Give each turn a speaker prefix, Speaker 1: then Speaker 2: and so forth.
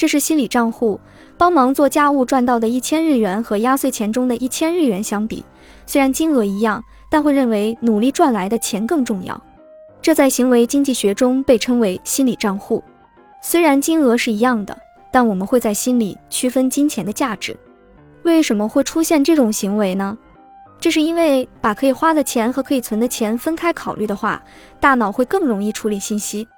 Speaker 1: 这是心理账户帮忙做家务赚到的一千日元和压岁钱中的一千日元相比虽然金额一样但会认为努力赚来的钱更重要。这在行为经济学中被称为心理账户。虽然金额是一样的但我们会在心里区分金钱的价值。为什么会出现这种行为呢？这是因为把可以花的钱和可以存的钱分开考虑的话大脑会更容易处理信息